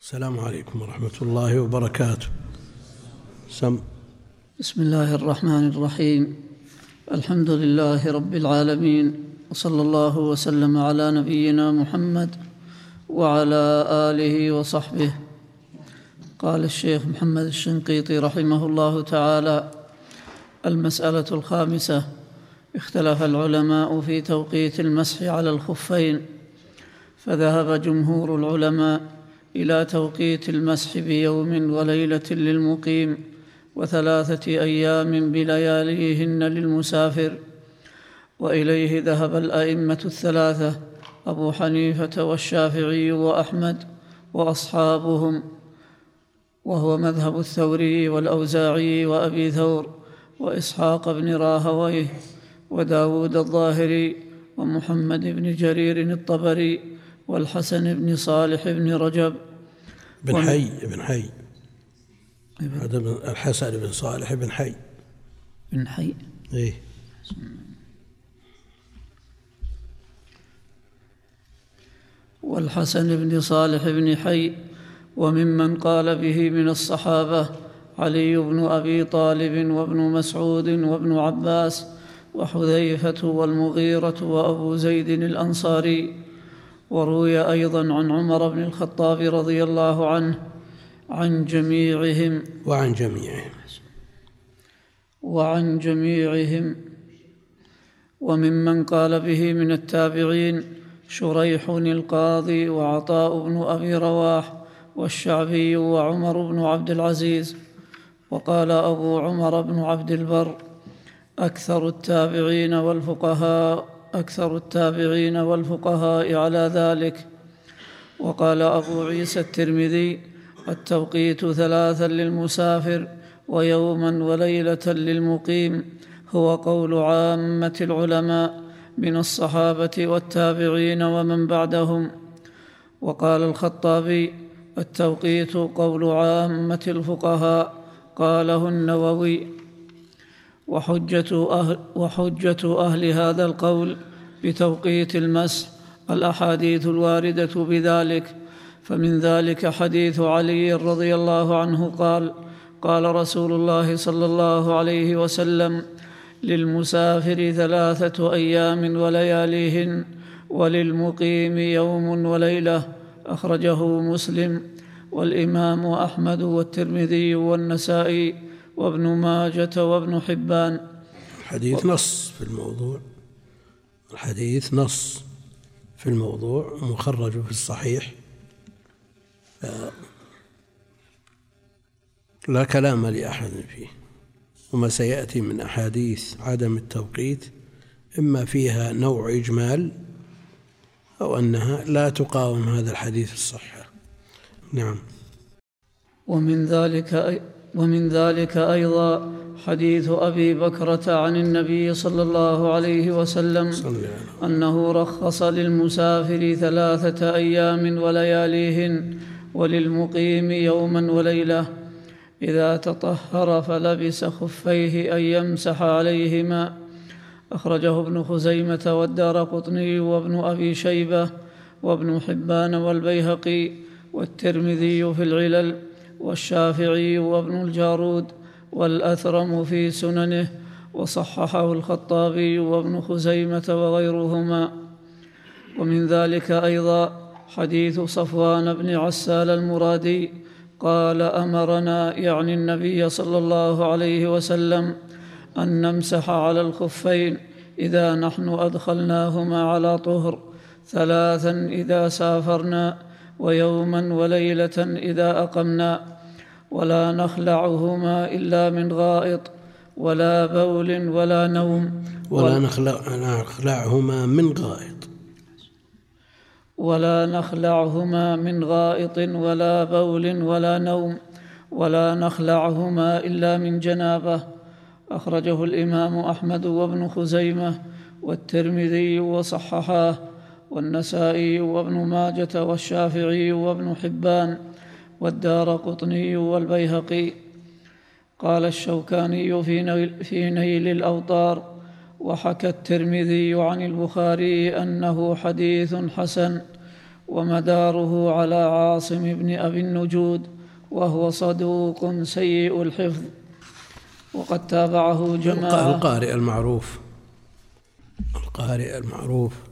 السلام عليكم ورحمة الله وبركاته. سم. بسم الله الرحمن الرحيم. الحمد لله رب العالمين وصلى الله وسلم على نبينا محمد وعلى آله وصحبه. قال الشيخ محمد الشنقيطي رحمه الله تعالى المسألة الخامسة اختلف العلماء في توقيت المسح على الخفين. فذهب جمهور العلماء إلى توقيت المسح بيوم وليلة للمقيم وثلاثة أيام بلياليهن للمسافر. وإليه ذهب الأئمة الثلاثة أبو حنيفة والشافعي وأحمد وأصحابهم. وهو مذهب الثوري والأوزاعي وأبي ثور وإسحاق بن راهويه وداود الظاهري ومحمد بن جرير الطبري والحسن بن صالح بن رجب. بن حي بن حي. هذا الحسن بن صالح بن حي. بن حي. إيه. والحسن بن صالح بن حي. وممن قال به من الصحابة علي بن أبي طالب وابن مسعود وابن عباس وحذيفة والمغيرة وأبو زيد الأنصاري. وروي أيضا عن عمر بن الخطاب رضي الله عنه عن جميعهم. وعن جميعهم. وعن جميعهم. وممن قال به من التابعين شريح القاضي وعطاء بن أبي رواح والشعبي وعمر بن عبد العزيز. وقال أبو عمر بن عبد البر أكثر التابعين والفقهاء أكثر التابعين والفقهاء على ذلك. وقال أبو عيسى الترمذي التوقيت ثلاثا للمسافر ويوما وليلة للمقيم هو قول عامة العلماء من الصحابة والتابعين ومن بعدهم. وقال الخطابي التوقيت قول عامة الفقهاء قاله النووي وحجة أهل, وحجة أهل هذا القول بتوقيت المسح الأحاديث الواردة بذلك. فمن ذلك حديث علي رضي الله عنه قال قال رسول الله صلى الله عليه وسلم للمسافر ثلاثة أيام ولياليهن وللمقيم يوم وليلة أخرجه مسلم. والإمام أحمد والترمذي والنسائي وابن ماجة وابن حبان. الحديث نص في الموضوع. الحديث نص في الموضوع مخرج في الصحيح. لا كلام لأحد فيه وما سيأتي من أحاديث عدم التوقيت إما فيها نوع إجمال أو أنها لا تقاوم هذا الحديث الصحة نعم. ومن ذلك ومن ذلك أيضا حديث أبي بكرة عن النبي صلى الله عليه وسلم أنه رخص للمسافر ثلاثة أيام ولياليهن وللمقيم يوما وليلة. إذا تطهر فلبس خفيه أن يمسح عليهما. أخرجه ابن خزيمة والدار قطني وابن أبي شيبة وابن حبان والبيهقي والترمذي في العلل. والشافعي وابن الجارود والأثرم في سننه وصححه الخطابي وابن خزيمة وغيرهما. ومن ذلك أيضا حديث صفوان بن عسال المرادي قال أمرنا يعني النبي صلى الله عليه وسلم أن نمسح على الخفين إذا نحن أدخلناهما على طهر ثلاثا إذا سافرنا ويوما وليلة إذا أقمنا ولا نخلعهما إلا من غائط ولا بول ولا نوم ولا نخلع نخلعهما من غائط. ولا نخلعهما من غائط ولا بول ولا نوم ولا نخلعهما إلا من جنابة. أخرجه الإمام أحمد وابن خزيمة والترمذي وصححاه والنسائي وابن ماجة والشافعي وابن حبان والدار قطني والبيهقي. قال الشوكاني في نيل, في نيل الأوطار وحكى الترمذي عن البخاري أنه حديث حسن ومداره على عاصم بن أبي النجود وهو صدوق سيء الحفظ. وقد تابعه جماعة القارئ المعروف. القارئ المعروف.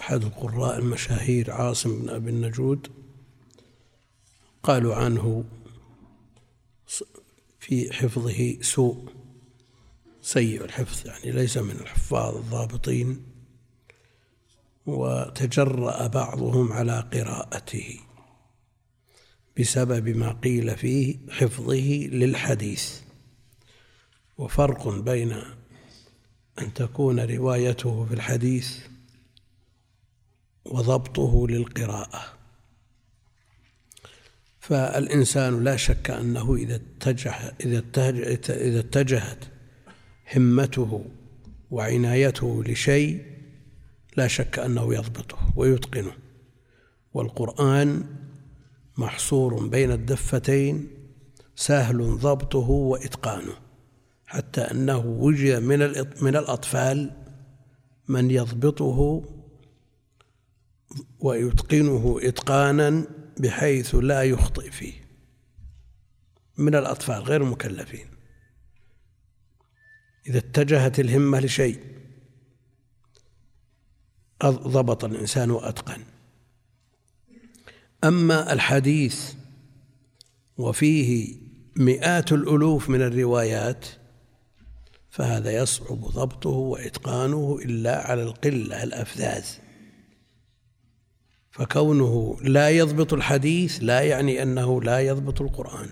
أحد القراء المشاهير عاصم بن أبي النجود قالوا عنه في حفظه سوء سيء الحفظ يعني ليس من الحفاظ الضابطين. وتجرأ بعضهم على قراءته بسبب ما قيل فيه حفظه للحديث. وفرق بين أن تكون روايته في الحديث وضبطه للقراءة. فالإنسان لا شك أنه إذا اتجه إذا اتجه إذا اتجهت همته وعنايته لشيء لا شك أنه يضبطه ويتقنه. والقرآن محصور بين الدفتين سهل ضبطه وإتقانه حتى أنه وجد من من الأطفال من يضبطه ويتقنه إتقانا بحيث لا يخطئ فيه. من الأطفال غير المكلفين. إذا اتجهت الهمة لشيء ضبط الإنسان وأتقن. أما الحديث وفيه مئات الألوف من الروايات فهذا يصعب ضبطه وإتقانه إلا على القلة الأفذاذ. فكونه لا يضبط الحديث لا يعني أنه لا يضبط القرآن.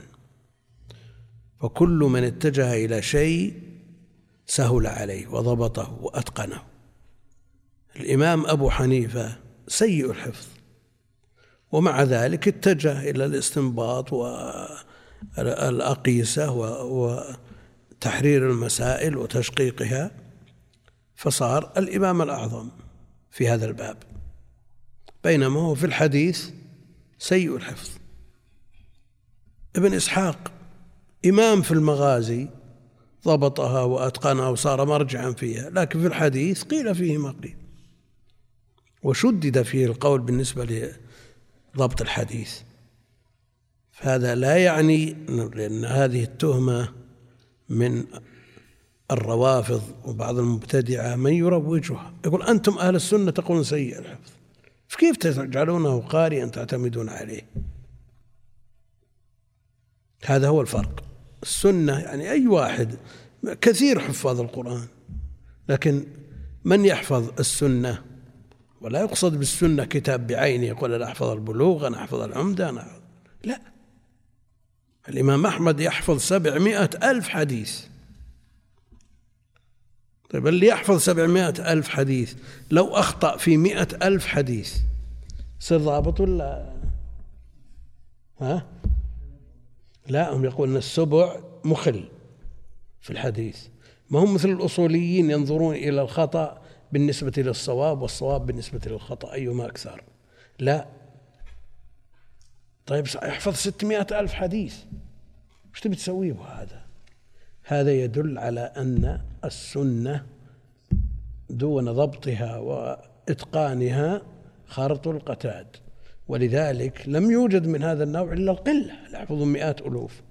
فكل من اتجه إلى شيء سهل عليه وضبطه وأتقنه. الإمام أبو حنيفة سيء الحفظ ومع ذلك اتجه إلى الاستنباط والأقيسة وتحرير المسائل وتشقيقها فصار الإمام الأعظم في هذا الباب. بينما هو في الحديث سيء الحفظ. ابن إسحاق إمام في المغازي ضبطها وأتقنها وصار مرجعا فيها لكن في الحديث قيل فيه ما قيل. وشدد فيه القول بالنسبة لضبط الحديث. فهذا لا يعني لأن هذه التهمة من الروافض وبعض المبتدعة من يروجها. يقول أنتم أهل السنة تقولون سيء الحفظ. فكيف تجعلونه قارئا تعتمدون عليه؟ هذا هو الفرق. السنة يعني أي واحد كثير حفاظ القرآن لكن من يحفظ السنة؟ ولا يقصد بالسنة كتاب بعينه يقول أنا أحفظ البلوغ أنا أحفظ العمدة أنا لا. الإمام أحمد يحفظ سبعمائة ألف حديث. طيب اللي يحفظ سبعمائة ألف حديث لو أخطأ في مئة ألف حديث صير ضابط ولا؟ ها؟ لا هم يقولون السبع مخل في الحديث. ما هم مثل الأصوليين ينظرون إلى الخطأ بالنسبة للصواب والصواب بالنسبة للخطأ أيهما أكثر؟ لا. طيب احفظ ستمائة ألف حديث. وش تبي تسويه هذا هذا يدل على أن السنة دون ضبطها وإتقانها خرط القتاد ولذلك لم يوجد من هذا النوع إلا القلة يحفظ مئات ألوف.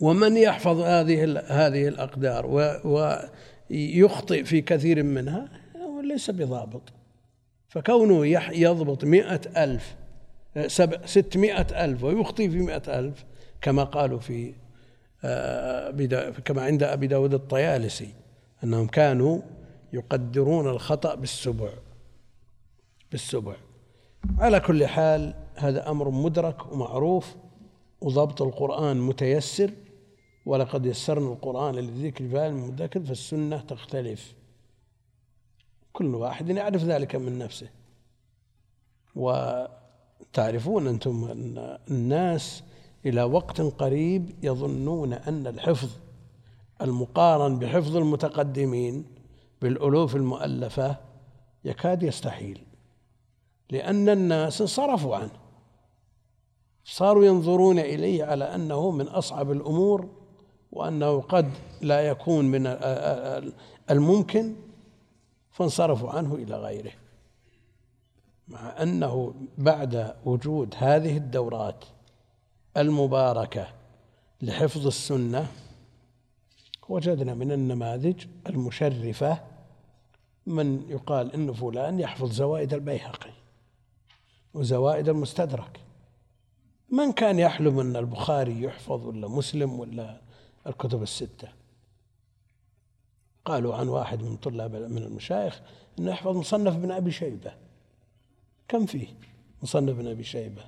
ومن يحفظ هذه هذه الأقدار ويخطئ في كثير منها ليس بضابط. فكونه يضبط مئة ألف ستمائة ألف ويخطئ في مئة ألف كما قالوا في كما عند أبي داود الطيالسي أنهم كانوا يقدرون الخطأ بالسبع بالسبع. على كل حال هذا أمر مدرك ومعروف وضبط القرآن متيسر ولقد يسرنا القرآن للذكر فهل مدكر فالسنة تختلف. كل واحد يعرف ذلك من نفسه. وتعرفون أنتم أن الناس إلى وقت قريب يظنون أن الحفظ المقارن بحفظ المتقدمين بالألوف المؤلفة يكاد يستحيل لأن الناس انصرفوا عنه. صاروا ينظرون إليه على أنه من أصعب الأمور وأنه قد لا يكون من الممكن فانصرفوا عنه إلى غيره. مع أنه بعد وجود هذه الدورات المباركة لحفظ السنة وجدنا من النماذج المشرفة من يقال إن فلان يحفظ زوائد البيهقي وزوائد المستدرك. من كان يحلم أن البخاري يحفظ ولا مسلم ولا الكتب الستة؟ قالوا عن واحد من طلاب من المشايخ أنه يحفظ مصنف ابن أبي شيبة. كم فيه مصنف ابن أبي شيبة؟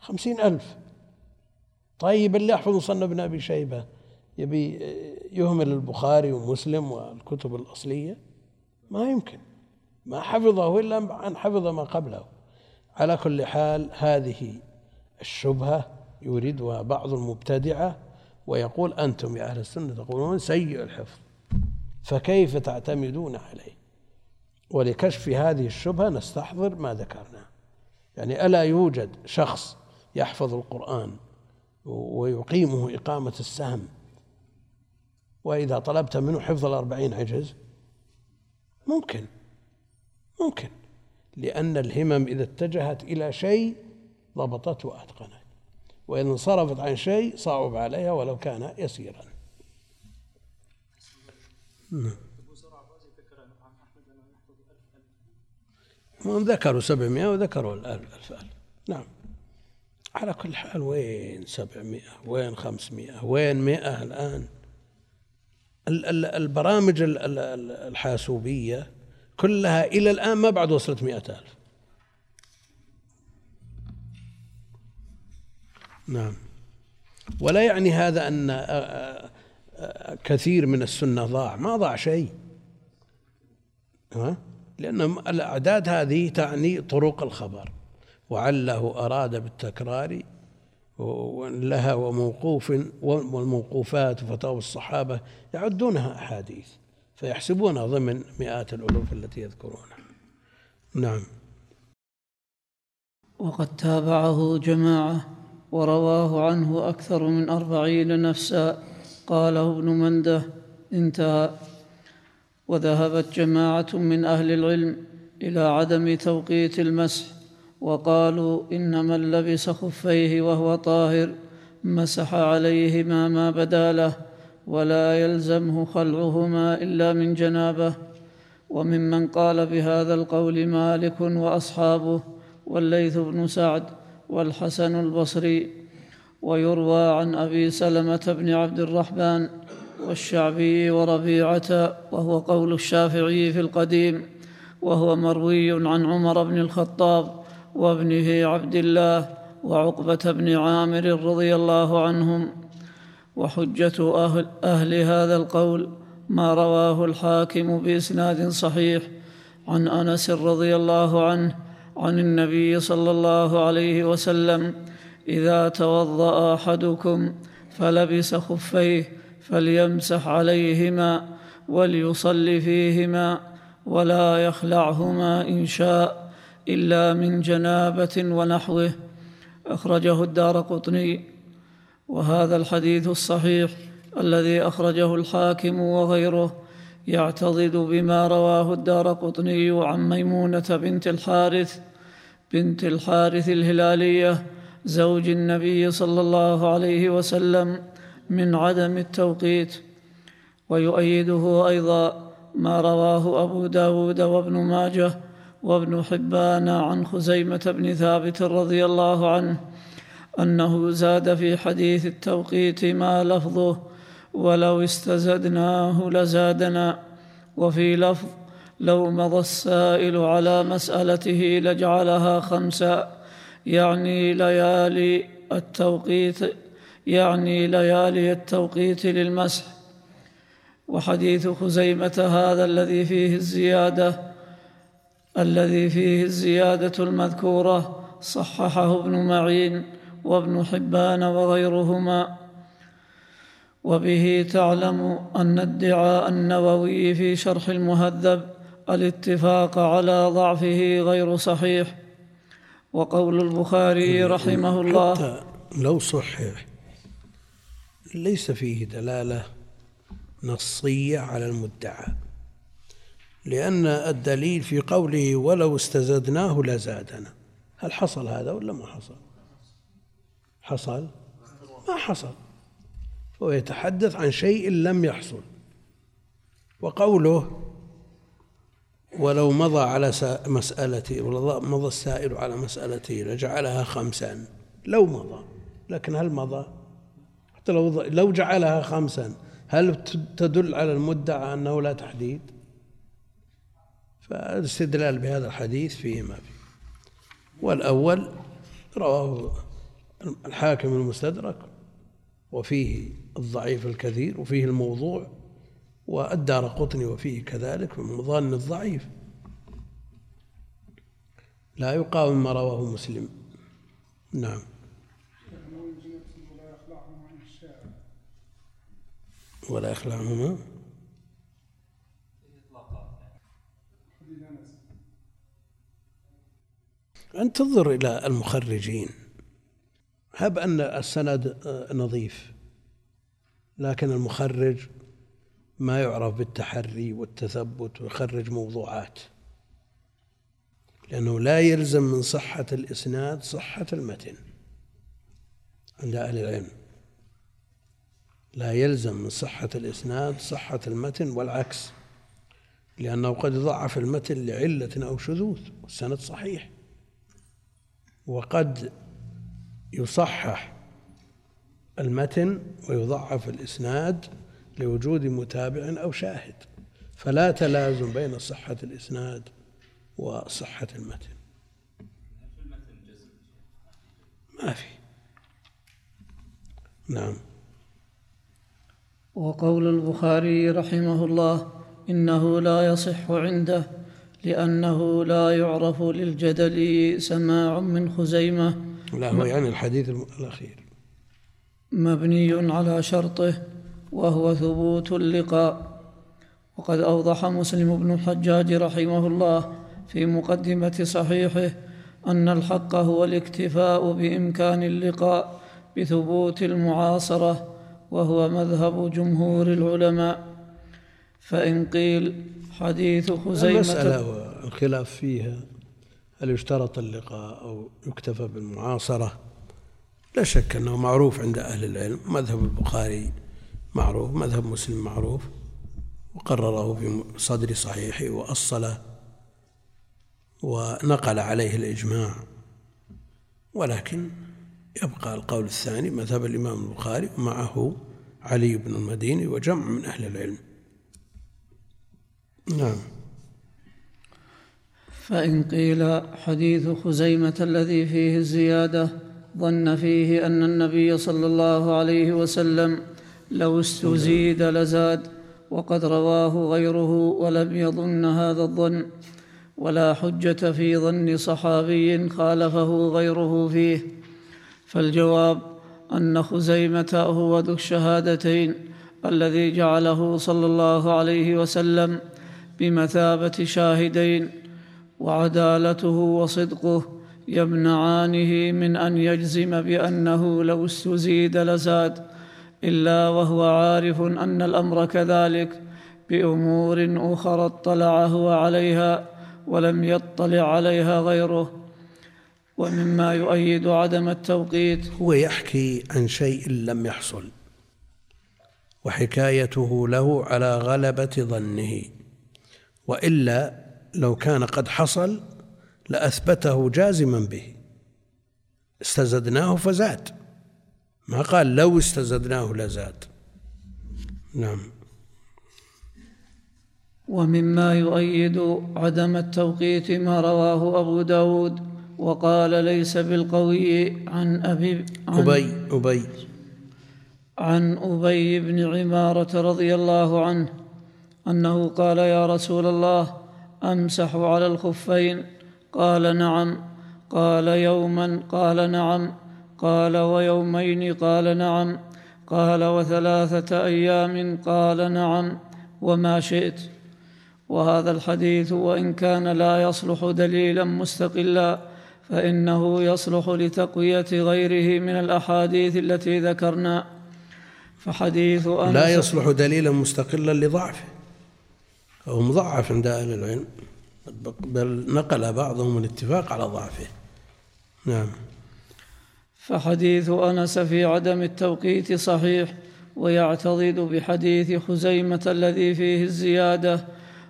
خمسين ألف. طيب اللي يحفظ مصنف ابن أبي شيبة؟ يبي يهمل البخاري ومسلم والكتب الأصلية؟ ما يمكن. ما حفظه إلا أن حفظ ما قبله. على كل حال هذه الشبهة يريدها بعض المبتدعة ويقول أنتم يا أهل السنة تقولون سيء الحفظ فكيف تعتمدون عليه؟ ولكشف هذه الشبهة نستحضر ما ذكرنا يعني ألا يوجد شخص يحفظ القرآن ويقيمه إقامة السهم. وإذا طلبت منه حفظ الأربعين عجز ممكن ممكن لأن الهمم إذا اتجهت إلى شيء ضبطته وأتقنت وإن انصرفت عن شيء صعب عليها ولو كان يسيرا. نعم. من ذكروا سبعمائة وذكروا الألف ألف ألف. نعم. على كل حال وين سبعمائة؟ وين خمسمائة؟ وين مئة الآن؟ البرامج الحاسوبية كلها إلى الآن ما بعد وصلت مئة ألف. نعم. ولا يعني هذا أن كثير من السنة ضاع. ما ضاع شيء. ها؟ لأن الأعداد هذه تعني طرق الخبر. وعله أراد بالتكرار لها وموقوف والموقوفات وفتاوى الصحابة يعدونها أحاديث فيحسبونها ضمن مئات الألوف التي يذكرونها. نعم. وقد تابعه جماعة ورواه عنه أكثر من أربعين نفسا. قاله ابن منده انتهى. وذهبت جماعة من أهل العلم إلى عدم توقيت المسح وقالوا إن من لبس خفيه وهو طاهر مسح عليهما ما بدا له ولا يلزمه خلعهما إلا من جنابه. وممن قال بهذا القول مالك وأصحابه والليث بن سعد والحسن البصري ويروى عن أبي سلمة بن عبد الرحمن والشعبي وربيعة وهو قول الشافعي في القديم وهو مروي عن عمر بن الخطاب وابنه عبد الله وعقبة بن عامر رضي الله عنهم وحجة أهل, أهل هذا القول ما رواه الحاكم بإسناد صحيح عن أنس رضي الله عنه عن النبي صلى الله عليه وسلم إذا توضأ أحدكم فلبس خفيه فليمسح عليهما وليصل فيهما ولا يخلعهما إن شاء إلا من جنابة ونحوه. أخرجه الدار قطني. وهذا الحديث الصحيح الذي أخرجه الحاكم وغيره يعتضد بما رواه الدار قطني عن ميمونة بنت الحارث بنت الحارث الهلالية زوج النبي صلى الله عليه وسلم من عدم التوقيت. ويؤيده أيضا ما رواه أبو داود وابن ماجه وابن حبان عن خزيمة بن ثابت رضي الله عنه أنه زاد في حديث التوقيت ما لفظه ولو استزدناه لزادنا وفي لفظ لو مضى السائل على مسألته لجعلها خمسا يعني ليالي التوقيت يعني ليالي التوقيت للمسح. وحديث خزيمة هذا الذي فيه الزيادة الذي فيه الزيادة المذكورة صححه ابن معين وابن حبان وغيرهما. وبه تعلم أن ادعاء النووي في شرح المهذب الاتفاق على ضعفه غير صحيح. وقول البخاري رحمه الله حتى لو صحح ليس فيه دلالة نصية على المدعى. لأن الدليل في قوله ولو استزدناه لزادنا. هل حصل هذا ولا ما حصل؟ حصل؟ ما حصل. هو يتحدث عن شيء لم يحصل. وقوله ولو مضى على مسألتي مضى السائل على مسألتي لجعلها خمسا. لو مضى. لكن هل مضى؟ حتى لو لو جعلها خمسا هل تدل على المدعى أنه لا تحديد؟ فالاستدلال بهذا الحديث فيه ما فيه. والأول رواه الحاكم المستدرك وفيه الضعيف الكثير وفيه الموضوع والدار قطني وفيه كذلك من مظان الضعيف. لا يقاوم ما رواه مسلم. نعم. ولا يخلعهما أن تنظر إلى المخرجين. هب أن السند نظيف لكن المخرج ما يعرف بالتحري والتثبت ويخرج موضوعات. لأنه لا يلزم من صحة الإسناد صحة المتن عند أهل العلم. لا يلزم من صحة الإسناد صحة المتن والعكس لأنه قد يضعف المتن لعلة أو شذوذ والسند صحيح. وقد يصحح المتن ويضعف الإسناد لوجود متابع أو شاهد فلا تلازم بين صحة الإسناد وصحة المتن. ما في. نعم. وقول البخاري رحمه الله إنه لا يصح عنده. لأنه لا يعرف للجدل سماع من خزيمة. لا هو يعني الحديث الأخير. مبني على شرطه وهو ثبوت اللقاء. وقد أوضح مسلم بن الحجاج رحمه الله في مقدمة صحيحه أن الحق هو الاكتفاء بإمكان اللقاء بثبوت المعاصرة وهو مذهب جمهور العلماء. فإن قيل حديث خزيمة المسألة الخلاف فيها هل يشترط اللقاء أو يكتفى بالمعاصرة؟ لا شك أنه معروف عند أهل العلم. مذهب البخاري معروف مذهب مسلم معروف وقرره في صدر صحيحه وأصله ونقل عليه الإجماع. ولكن يبقى القول الثاني مذهب الإمام البخاري ومعه علي بن المديني وجمع من أهل العلم. نعم. فإن قيل حديث خزيمة الذي فيه الزيادة ظن فيه أن النبي صلى الله عليه وسلم لو استزيد لزاد وقد رواه غيره ولم يظن هذا الظن. ولا حجة في ظن صحابي خالفه غيره فيه. فالجواب أن خزيمة هو ذو الشهادتين الذي جعله صلى الله عليه وسلم بمثابة شاهدين وعدالته وصدقه يمنعانه من أن يجزم بأنه لو استزيد لزاد إلا وهو عارف أن الأمر كذلك بأمور أخرى اطلع هو عليها ولم يطلع عليها غيره. ومما يؤيد عدم التوقيت. هو يحكي عن شيء لم يحصل وحكايته له على غلبة ظنه. وإلا لو كان قد حصل لأثبته جازما به. استزدناه فزاد. ما قال لو استزدناه لزاد. نعم. ومما يؤيد عدم التوقيت ما رواه أبو داود وقال ليس بالقوي عن أبي عن أبي أبي. عن أبي بن عمارة رضي الله عنه أنه قال يا رسول الله أمسح على الخفين. قال نعم. قال يوما قال نعم. قال ويومين قال نعم. قال وثلاثة أيام قال نعم. وما شئت. وهذا الحديث وإن كان لا يصلح دليلا مستقلا فإنه يصلح لتقوية غيره من الأحاديث التي ذكرنا. فحديث أنس لا يصلح دليلا مستقلا لضعفه. هو مضعف عند أهل العلم بل نقل بعضهم الاتفاق على ضعفه. نعم. فحديث أنس في عدم التوقيت صحيح ويعتضد بحديث خزيمة الذي فيه الزيادة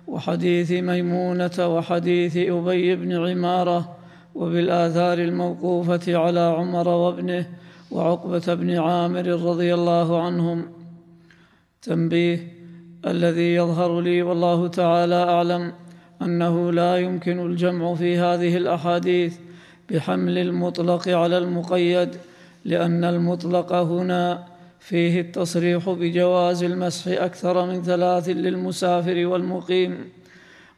وحديث ميمونة وحديث أبي بن عمارة وبالآثار الموقوفة على عمر وابنه وعقبة بن عامر رضي الله عنهم. تنبيه الذي يظهر لي والله تعالى أعلم أنه لا يمكن الجمع في هذه الأحاديث بحمل المطلق على المقيد لأن المطلق هنا فيه التصريح بجواز المسح أكثر من ثلاث للمسافر والمقيم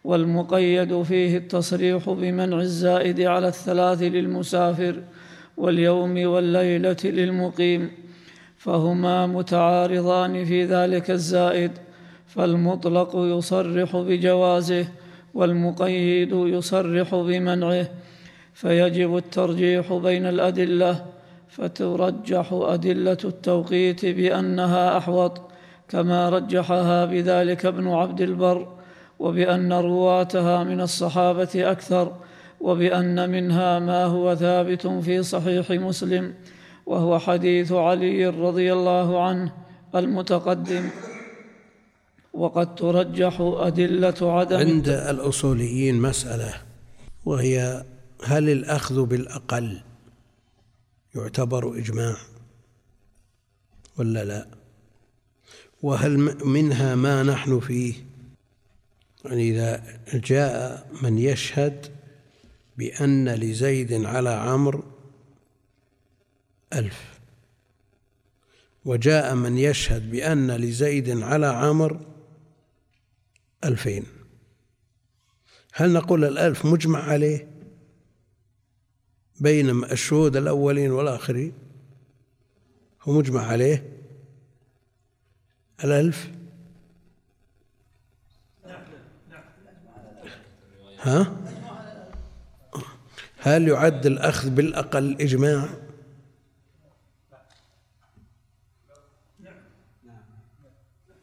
والمقيد فيه التصريح بمنع الزائد على الثلاث للمسافر واليوم والليلة للمقيم فهما متعارضان في ذلك الزائد. فالمطلق يصرح بجوازه والمقيد يصرح بمنعه فيجب الترجيح بين الأدلة فترجح أدلة التوقيت بأنها أحوط كما رجحها بذلك ابن عبد البر وبأن رواتها من الصحابة أكثر وبأن منها ما هو ثابت في صحيح مسلم وهو حديث علي رضي الله عنه المتقدم. وقد ترجح أدلة عدم عند الأصوليين مسألة وهي هل الأخذ بالأقل يعتبر إجماع ولا لا؟ وهل منها ما نحن فيه؟ يعني إذا جاء من يشهد بأن لزيد على عمرو ألف وجاء من يشهد بأن لزيد على عمرو ألفين. هل نقول الألف مجمع عليه بين الشهود الأولين والآخرين؟ هو مجمع عليه الألف؟ ها؟ هل يعد الأخذ بالأقل إجماع؟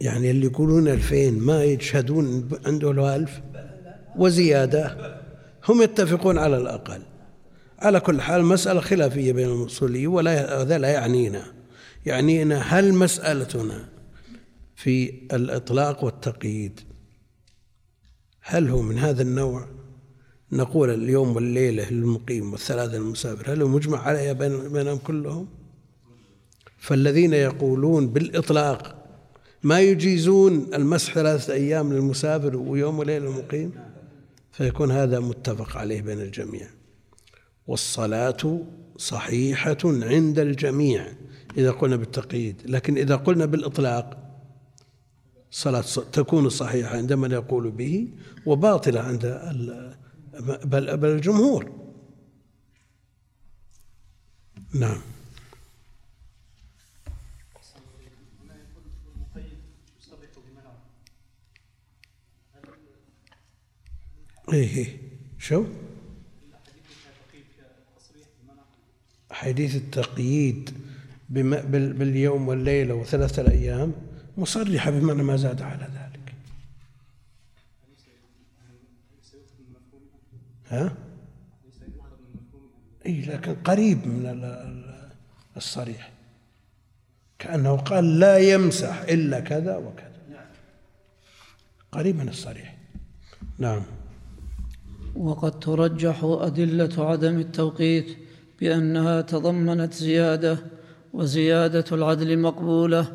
يعني اللي يقولون ألفين ما يشهدون عنده له ألف وزيادة. هم يتفقون على الأقل. على كل حال مسألة خلافية بين المصوليين ولا هذا لا يعنينا. يعنينا هل مسألتنا في الإطلاق والتقييد هل هو من هذا النوع؟ نقول اليوم والليلة للمقيم والثلاثة للمسافر هل هو مجمع عليها بينهم كلهم؟ فالذين يقولون بالإطلاق ما يجيزون المسح ثلاثة أيام للمسافر ويوم وليلة للمقيم فيكون هذا متفق عليه بين الجميع. والصلاة صحيحة عند الجميع إذا قلنا بالتقييد. لكن إذا قلنا بالإطلاق صلاة تكون صحيحة عند من يقول به وباطلة عند بل, بل الجمهور. نعم. إيه إيه شو؟ حديث التقييد باليوم والليلة وثلاثة الأيام مصرحة بمعنى ما زاد على ذلك ها؟ اي لكن قريب من الصريح كأنه قال لا يمسح إلا كذا وكذا قريب من الصريح. نعم. وقد ترجح أدلة عدم التوقيت بأنها تضمنت زيادة وزيادة العدل مقبولة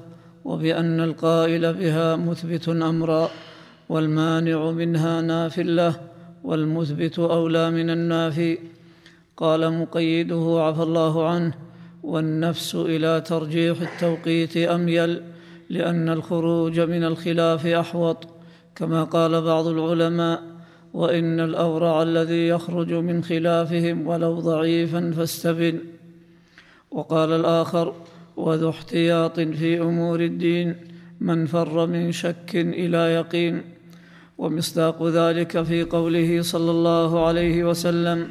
وبأن القائل بها مثبت أمرا والمانع منها ناف له والمثبت أولى من النافي. قال مقيده عفى الله عنه والنفس إلى ترجيح التوقيت أميل لأن الخروج من الخلاف أحوط. كما قال بعض العلماء وإن الأورع الذي يخرج من خلافهم ولو ضعيفا فاستبن. وقال الآخر وذو احتياط في أمور الدين من فر من شك إلى يقين. ومصداق ذلك في قوله صلى الله عليه وسلم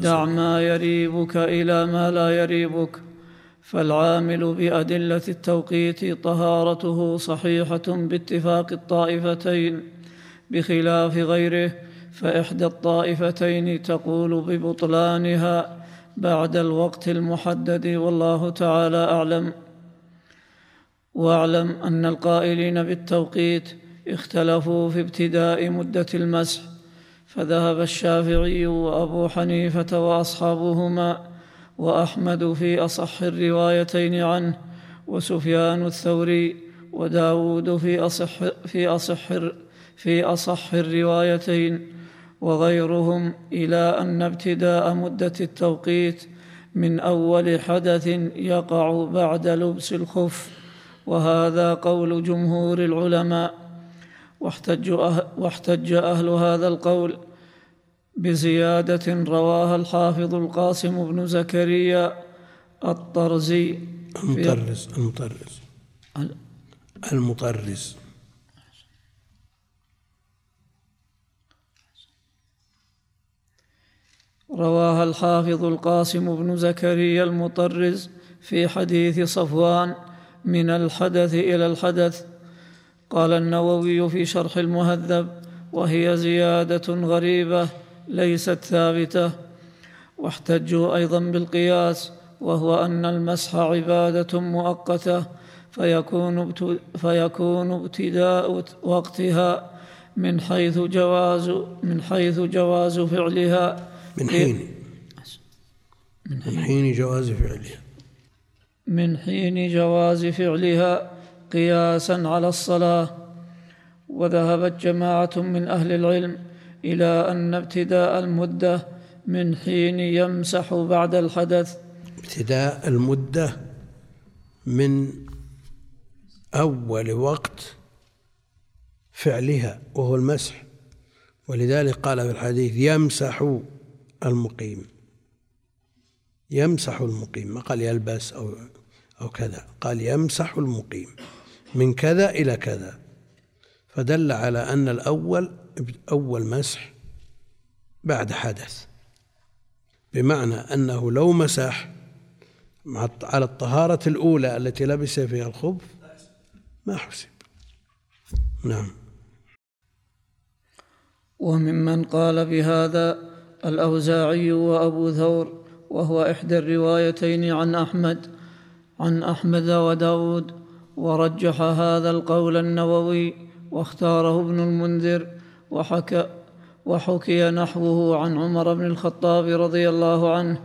دع ما يريبك إلى ما لا يريبك. فالعامل بأدلة التوقيت طهارته صحيحة باتفاق الطائفتين بخلاف غيره فإحدى الطائفتين تقول ببطلانها بعد الوقت المحدد والله تعالى أعلم. واعلم أن القائلين بالتوقيت اختلفوا في ابتداء مدة المسح فذهب الشافعي وأبو حنيفة وأصحابهما وأحمد في أصح الروايتين عنه وسفيان الثوري وداود في أصح في أصح في أصح الروايتين وغيرهم إلى أن ابتداء مدة التوقيت من أول حدث يقع بعد لبس الخف وهذا قول جمهور العلماء. واحتج واحتج أهل هذا القول بزيادة رواها الحافظ القاسم بن زكريا الطرزي المطرز المطرز. المطرز. رواها الحافظ القاسم بن زكريا المطرز في حديث صفوان من الحدث إلى الحدث. قال النووي في شرح المهذب وهي زيادة غريبة ليست ثابتة. واحتجوا أيضا بالقياس وهو أن المسح عبادة مؤقتة فيكون فيكون ابتداء وقتها من حيث جواز من حيث جواز فعلها. من حين. من حين جواز فعلها. من حين جواز فعلها قياسا على الصلاة. وذهبت جماعة من أهل العلم إلى أن ابتداء المدة من حين يمسح بعد الحدث. ابتداء المدة من أول وقت فعلها وهو المسح. ولذلك قال في الحديث يمسح المقيم. يمسح المقيم. ما قال يلبس أو أو كذا قال يمسح المقيم. من كذا إلى كذا. فدل على أن الأول أول مسح بعد حدث. بمعنى أنه لو مسح على الطهارة الأولى التي لبس فيها الخبث ما حسب. نعم. وممن قال بهذا الأوزاعي وأبو ثور وهو إحدى الروايتين عن أحمد عن أحمد وداود ورجح هذا القول النووي واختاره ابن المنذر وحكى وحكي نحوه عن عمر بن الخطاب رضي الله عنه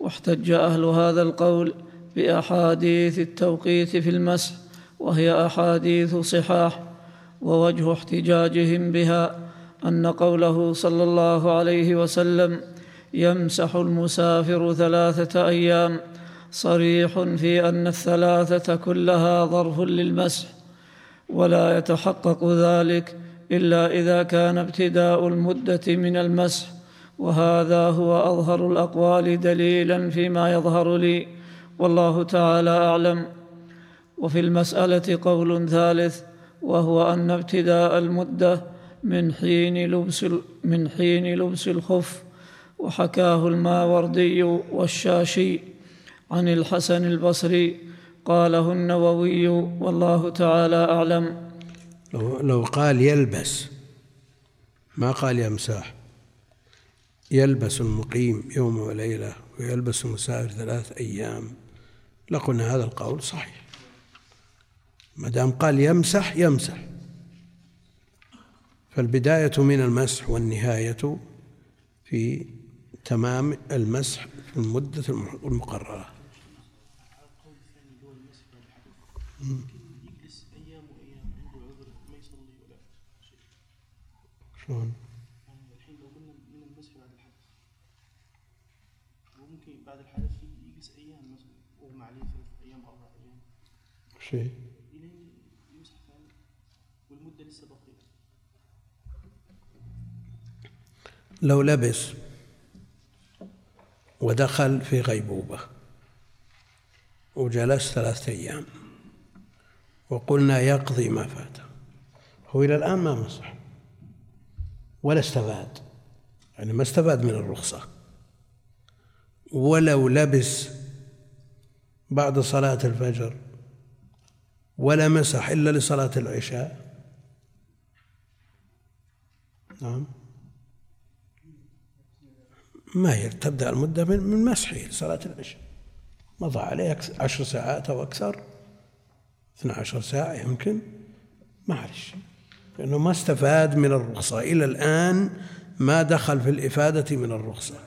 واحتج أهل هذا القول بأحاديث التوقيت في المسح وهي أحاديث صحاح ووجه احتجاجهم بها أن قوله صلى الله عليه وسلم يمسح المسافر ثلاثة أيام صريح في أن الثلاثة كلها ظرف للمسح ولا يتحقق ذلك إلا إذا كان ابتداء المدة من المسح. وهذا هو أظهر الأقوال دليلا فيما يظهر لي. والله تعالى أعلم. وفي المسألة قول ثالث وهو أن ابتداء المدة من حين لبس من حين لبس الخف. وحكاه الماوردي والشاشي عن الحسن البصري قاله النووي والله تعالى أعلم. لو, لو قال يلبس ما قال يمسح يلبس المقيم يوم وليلة ويلبس المسافر ثلاث أيام. لقلنا هذا القول صحيح. ما دام قال يمسح يمسح. فالبداية من المسح والنهاية في تمام المسح في المدة المقررة. شلون؟ الحين لو قلنا من المسح بعد الحدث وممكن بعد الحدث يقيس أيام مثلا وما عليه ثلاث أيام أربع أيام شيء يمسح والمده لسه بقيه لو لبس ودخل في غيبوبة وجلس ثلاثة أيام وقلنا يقضي ما فاته هو إلى الآن ما مسح ولا استفاد. يعني ما استفاد من الرخصة. ولو لبس بعد صلاة الفجر ولا مسح إلا لصلاة العشاء. نعم. ما هي؟ تبدأ المدة من مسحه لصلاة العشاء. مضى عليه عشر ساعات أو أكثر. 12 ساعة يمكن؟ معلش لأنه ما استفاد من الرخصة. إلى الآن ما دخل في الإفادة من الرخصة.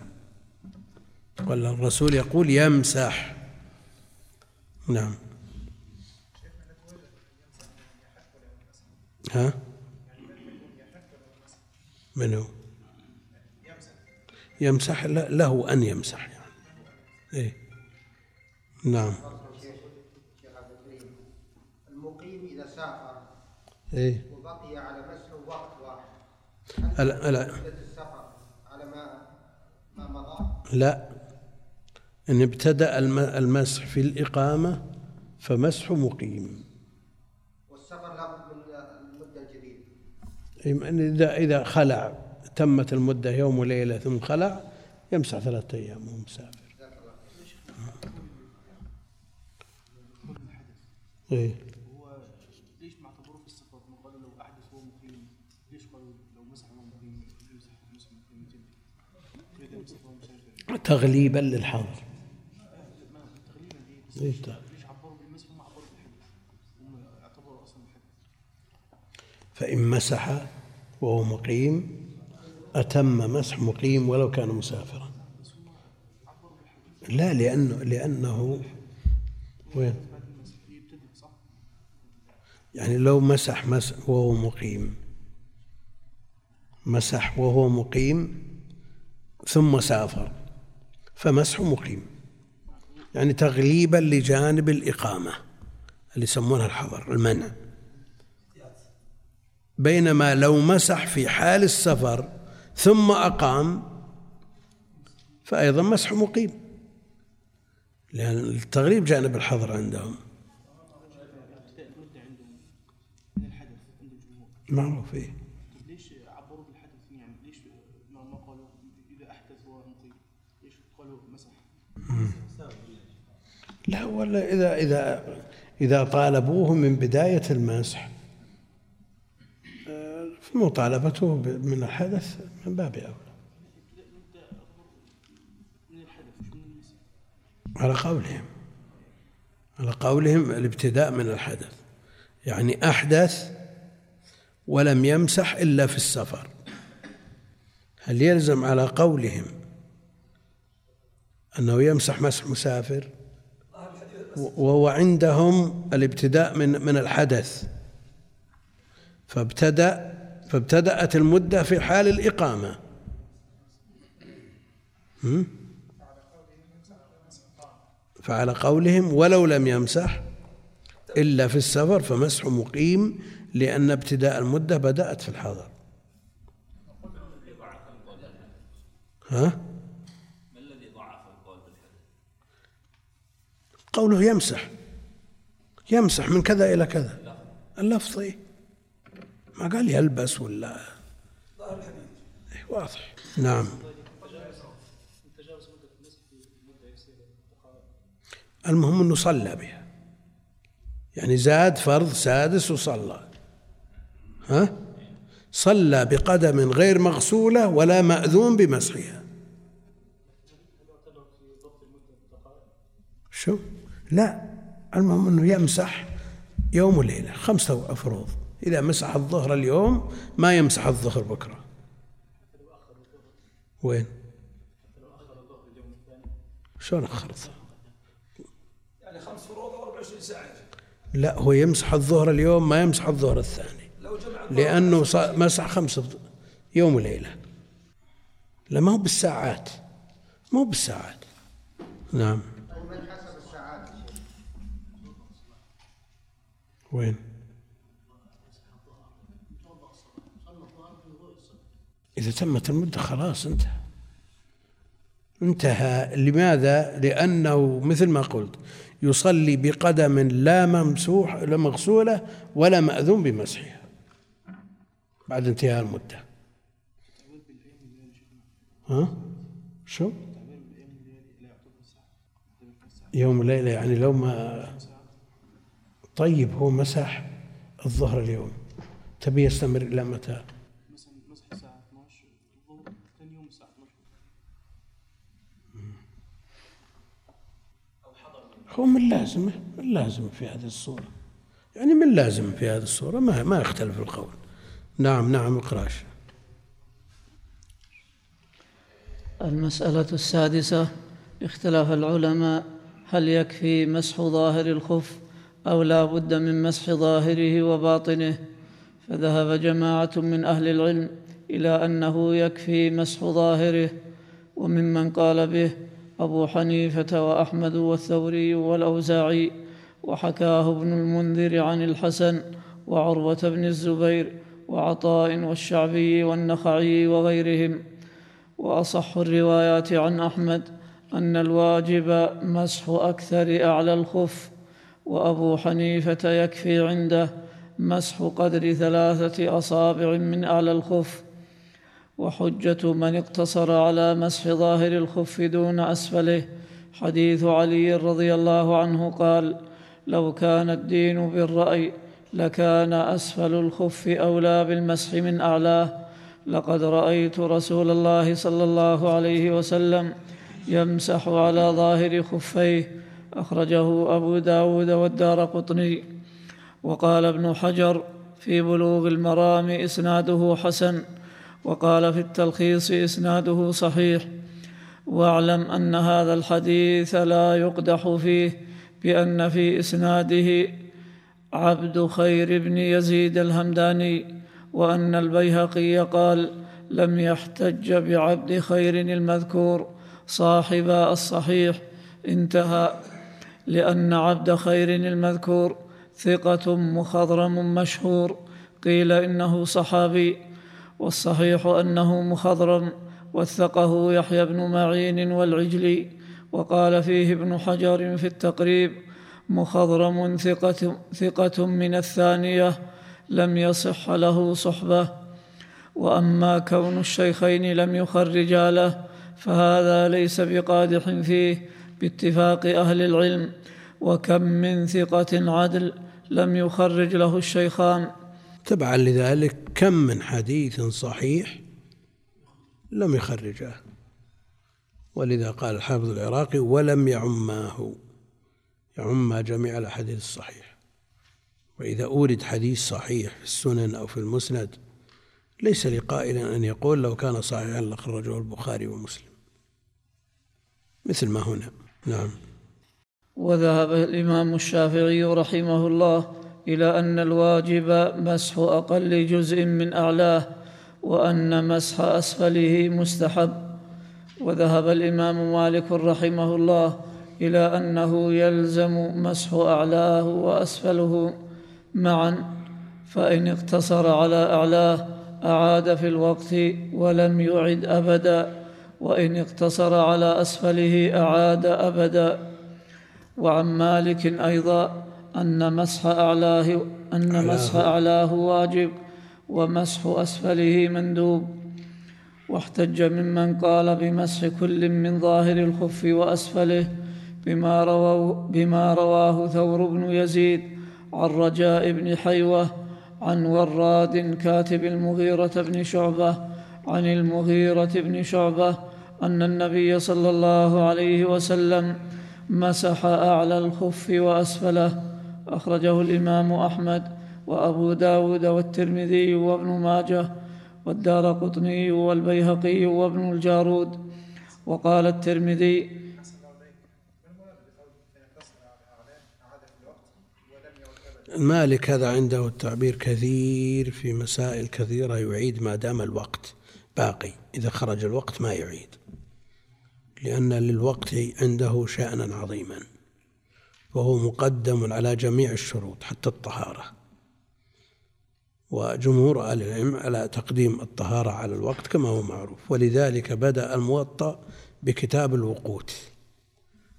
والرسول يقول يمسح. نعم. ها؟ منه يمسح. له أن يمسح. يعني إيه. نعم المقيم إذا سافر. إيه. وبقي على مسحه وقت واحد. لا لا السفر على ما ما مضى؟ لا. إن ابتدأ المسح في الإقامة فمسح مقيم. والسفر لابد من المدة الجديدة. إذا إذا خلع تمت المدة يوم وليلة ثم خلع يمسح ثلاثة أيام وهو مسافر. إيه هو ليش ما اعتبروه في السفر ما قالوا لو احدث هو مقيم ليش قالوا لو مسح وهو مقيم يمسح مسح مقيم اذا مسح وهو مسافر تغليبا للحظر تقريبا إيه إيه ليش عبروا بالمسح وما عبروا بالحدث هم اعتبروا أصلا الحدث فإن مسح وهو مقيم أتم مسح مقيم ولو كان مسافرا. لا لأنه لأنه وين؟ يعني لو مسح مسح وهو مقيم. مسح وهو مقيم ثم سافر. فمسح مقيم. يعني تغليبا لجانب الإقامة اللي يسمونها الحظر المنع. بينما لو مسح في حال السفر ثم أقام فأيضا مسح مقيم. لأن التغليب جانب الحظر عندهم. معروف إيه ليش عبروا بالحدث يعني ليش ما ما قالوا اذا احدث هو مقيم ليش قالوا مسح لا ولا إذا إذا إذا طالبوه من بداية المسح آه، مطالبته من الحدث من باب أولى. على قولهم على قولهم الابتداء من الحدث. يعني أحدث ولم يمسح إلا في السفر. هل يلزم على قولهم أنه يمسح مسح مسافر؟ وهو عندهم الابتداء من من الحدث. فابتدأ فابتدأت المدة في حال الإقامة. فعلى قولهم ولو لم يمسح إلا في السفر فمسح مقيم لأن ابتداء المدة بدأت في الحضر ها؟ ما الذي ضعف القول بالحدث؟ قوله يمسح. يمسح من كذا إلى كذا. اللفظ إيه؟ ما قال يلبس ولا؟ إيه واضح. نعم. المهم إنه صلى بها. يعني زاد فرض سادس وصلى. ها؟ صلى بقدم غير مغسولة ولا مأذون بمسحها. شو؟ لا المهم أنه يمسح يوم وليلة خمسة أفروض. إذا مسح الظهر اليوم ما يمسح الظهر بكرة. وين؟ شلون أخر الظهر؟ يعني خمس فروض أو 24 ساعة. لا هو يمسح الظهر اليوم ما يمسح الظهر الثاني. لأنه مسح خمسة يوم وليلة. لا ما هو بالساعات. ما هو بالساعات. نعم من حسب الساعات وين؟ إذا تمت المدة خلاص انتهى. انتهى. لماذا؟ لأنه مثل ما قلت يصلي بقدم لا ممسوح لا مغسولة ولا مأذون بمسحها بعد انتهاء المدة. ها؟ شو؟ يوم ليلة يعني لو ما طيب هو مسح الظهر اليوم. تبي يستمر إلى متى؟ مسح الساعة 12 الظهر ثاني يوم الساعة 12 هو من لازم من لازم في هذه الصورة. يعني من لازم في هذه الصورة ما ما يختلف القول. نعم نعم اقراش المسألة السادسة اختلاف العلماء هل يكفي مسح ظاهر الخف؟ أو لا بد من مسح ظاهره وباطنه فذهب جماعة من أهل العلم إلى أنه يكفي مسح ظاهره وممن قال به أبو حنيفة وأحمد والثوري والأوزاعي وحكاه ابن المنذر عن الحسن وعروة بن الزبير وعطاء والشعبي والنخعي وغيرهم. وأصح الروايات عن أحمد أن الواجب مسح أكثر أعلى الخف وأبو حنيفة يكفي عنده مسح قدر ثلاثة أصابع من أعلى الخف. وحجة من اقتصر على مسح ظاهر الخف دون أسفله. حديث علي رضي الله عنه قال لو كان الدين بالرأي لكان أسفل الخف أولى بالمسح من أعلاه. لقد رأيت رسول الله صلى الله عليه وسلم يمسح على ظاهر خفيه أخرجه أبو داود والدار قطني. وقال ابن حجر في بلوغ المرام إسناده حسن. وقال في التلخيص إسناده صحيح. واعلم أن هذا الحديث لا يقدح فيه بأن في إسناده عبد خير بن يزيد الهمداني. وأن البيهقي قال لم يحتج بعبد خير المذكور صاحب الصحيح. انتهى. لأن عبد خير المذكور ثقة مخضرم مشهور. قيل إنه صحابي والصحيح أنه مخضرم وثقه يحيى بن معين والعجلي. وقال فيه ابن حجر في التقريب مخضرم ثقة, ثقة من الثانية لم يصح له صحبة. وأما كون الشيخين لم يخرجا له فهذا ليس بقادح فيه. باتفاق أهل العلم وكم من ثقة عدل لم يخرج له الشيخان. تبعا لذلك كم من حديث صحيح لم يخرجاه ولذا قال الحافظ العراقي ولم يعماه. يعم جميع الأحاديث الصحيحة. وإذا أورد حديث صحيح في السنن أو في المسند ليس لقائل أن يقول لو كان صحيحا لخرجه البخاري ومسلم. مثل ما هنا. نعم. وذهب الإمام الشافعي رحمه الله إلى أن الواجب مسح أقل جزء من أعلاه وأن مسح أسفله مستحب. وذهب الإمام مالك رحمه الله إلى أنه يلزم مسح أعلاه وأسفله معا فإن اقتصر على أعلاه أعاد في الوقت ولم يعد أبدا. وإن اقتصر على أسفله أعاد أبدا. وعن مالك أيضا أن مسح أعلاه أن مسح أعلاه واجب ومسح أسفله مندوب. واحتج ممن قال بمسح كل من ظاهر الخف وأسفله بما رواه, بما رواه ثور بن يزيد عن رجاء بن حيوة عن وراد كاتب المغيرة بن شعبة عن المغيرة بن شعبة أن النبي صلى الله عليه وسلم مسح أعلى الخف وأسفله. أخرجه الإمام أحمد وأبو داود والترمذي وابن ماجه والدار قطني والبيهقي وابن الجارود. وقال الترمذي مالك هذا عنده التعبير كثير في مسائل كثيرة يعيد ما دام الوقت باقي. إذا خرج الوقت ما يعيد. لأن للوقت عنده شأنا عظيما وهو مقدم على جميع الشروط حتى الطهارة. وجمهور أهل العلم على تقديم الطهارة على الوقت كما هو معروف. ولذلك بدأ الموطأ بكتاب الوقوت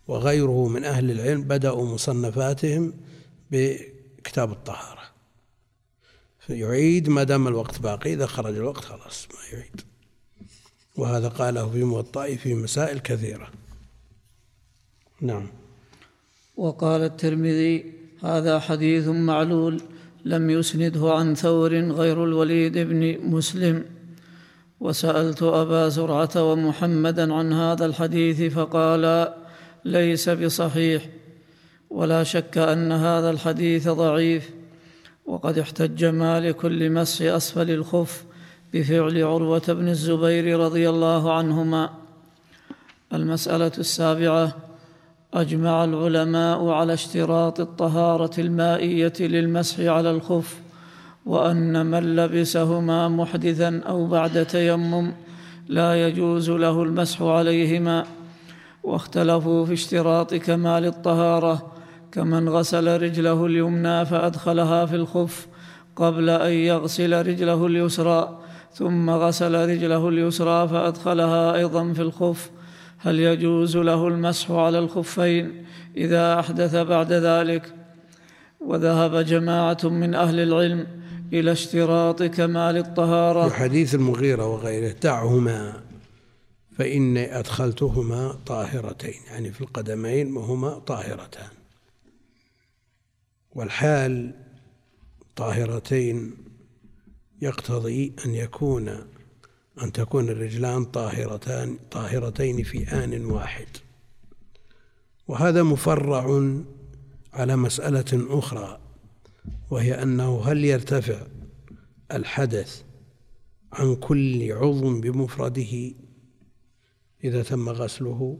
وغيره من أهل العلم بدأوا مصنفاتهم كتاب الطهارة. يعيد ما دام الوقت باقي إذا خرج الوقت خلاص ما يعيد. وهذا قاله في موطئ في مسائل كثيرة. نعم. وقال الترمذي هذا حديث معلول لم يسنده عن ثور غير الوليد بن مسلم. وسألت أبا زرعة ومحمدا عن هذا الحديث فقال ليس بصحيح. ولا شك أن هذا الحديث ضعيف. وقد احتج مالك لمسح أسفل الخف. بفعل عروة بن الزبير رضي الله عنهما. المسألة السابعة أجمع العلماء على اشتراط الطهارة المائية للمسح على الخف وأن من لبسهما محدثا أو بعد تيمم لا يجوز له المسح عليهما. واختلفوا في اشتراط كمال الطهارة كمن غسل رجله اليمنى فأدخلها في الخف قبل أن يغسل رجله اليسرى. ثم غسل رجله اليسرى فأدخلها أيضا في الخف. هل يجوز له المسح على الخفين؟ إذا أحدث بعد ذلك. وذهب جماعة من أهل العلم إلى اشتراط كمال الطهارة. في حديث المغيرة وغيره دعهما فإني أدخلتهما طاهرتين يعني في القدمين وهما طاهرتان. والحال طاهرتين يقتضي أن يكون أن تكون الرجلان طاهرتان طاهرتين في آن واحد. وهذا مفرع على مسألة أخرى وهي أنه هل يرتفع الحدث عن كل عضو بمفرده إذا تم غسله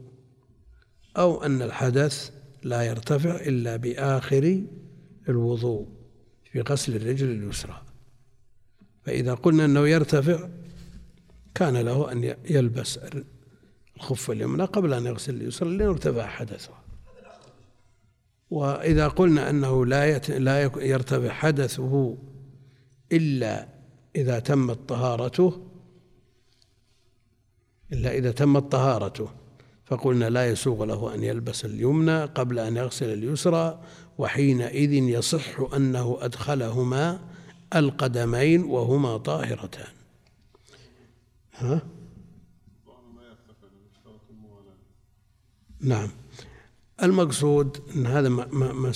أو أن الحدث لا يرتفع إلا بآخر الوضوء في غسل الرجل اليسرى؟ فإذا قلنا أنه يرتفع كان له أن يلبس الخف اليمنى قبل أن يغسل اليسرى لأنه ارتفع حدثه. وإذا قلنا أنه لا لا يرتفع حدثه إلا إذا تمت طهارته إلا إذا تمت طهارته فقلنا لا يسوغ له أن يلبس اليمنى قبل أن يغسل اليسرى وحينئذ يصح أنه أدخلهما القدمين وهما طاهرتان. ها؟ نعم. المقصود أن هذا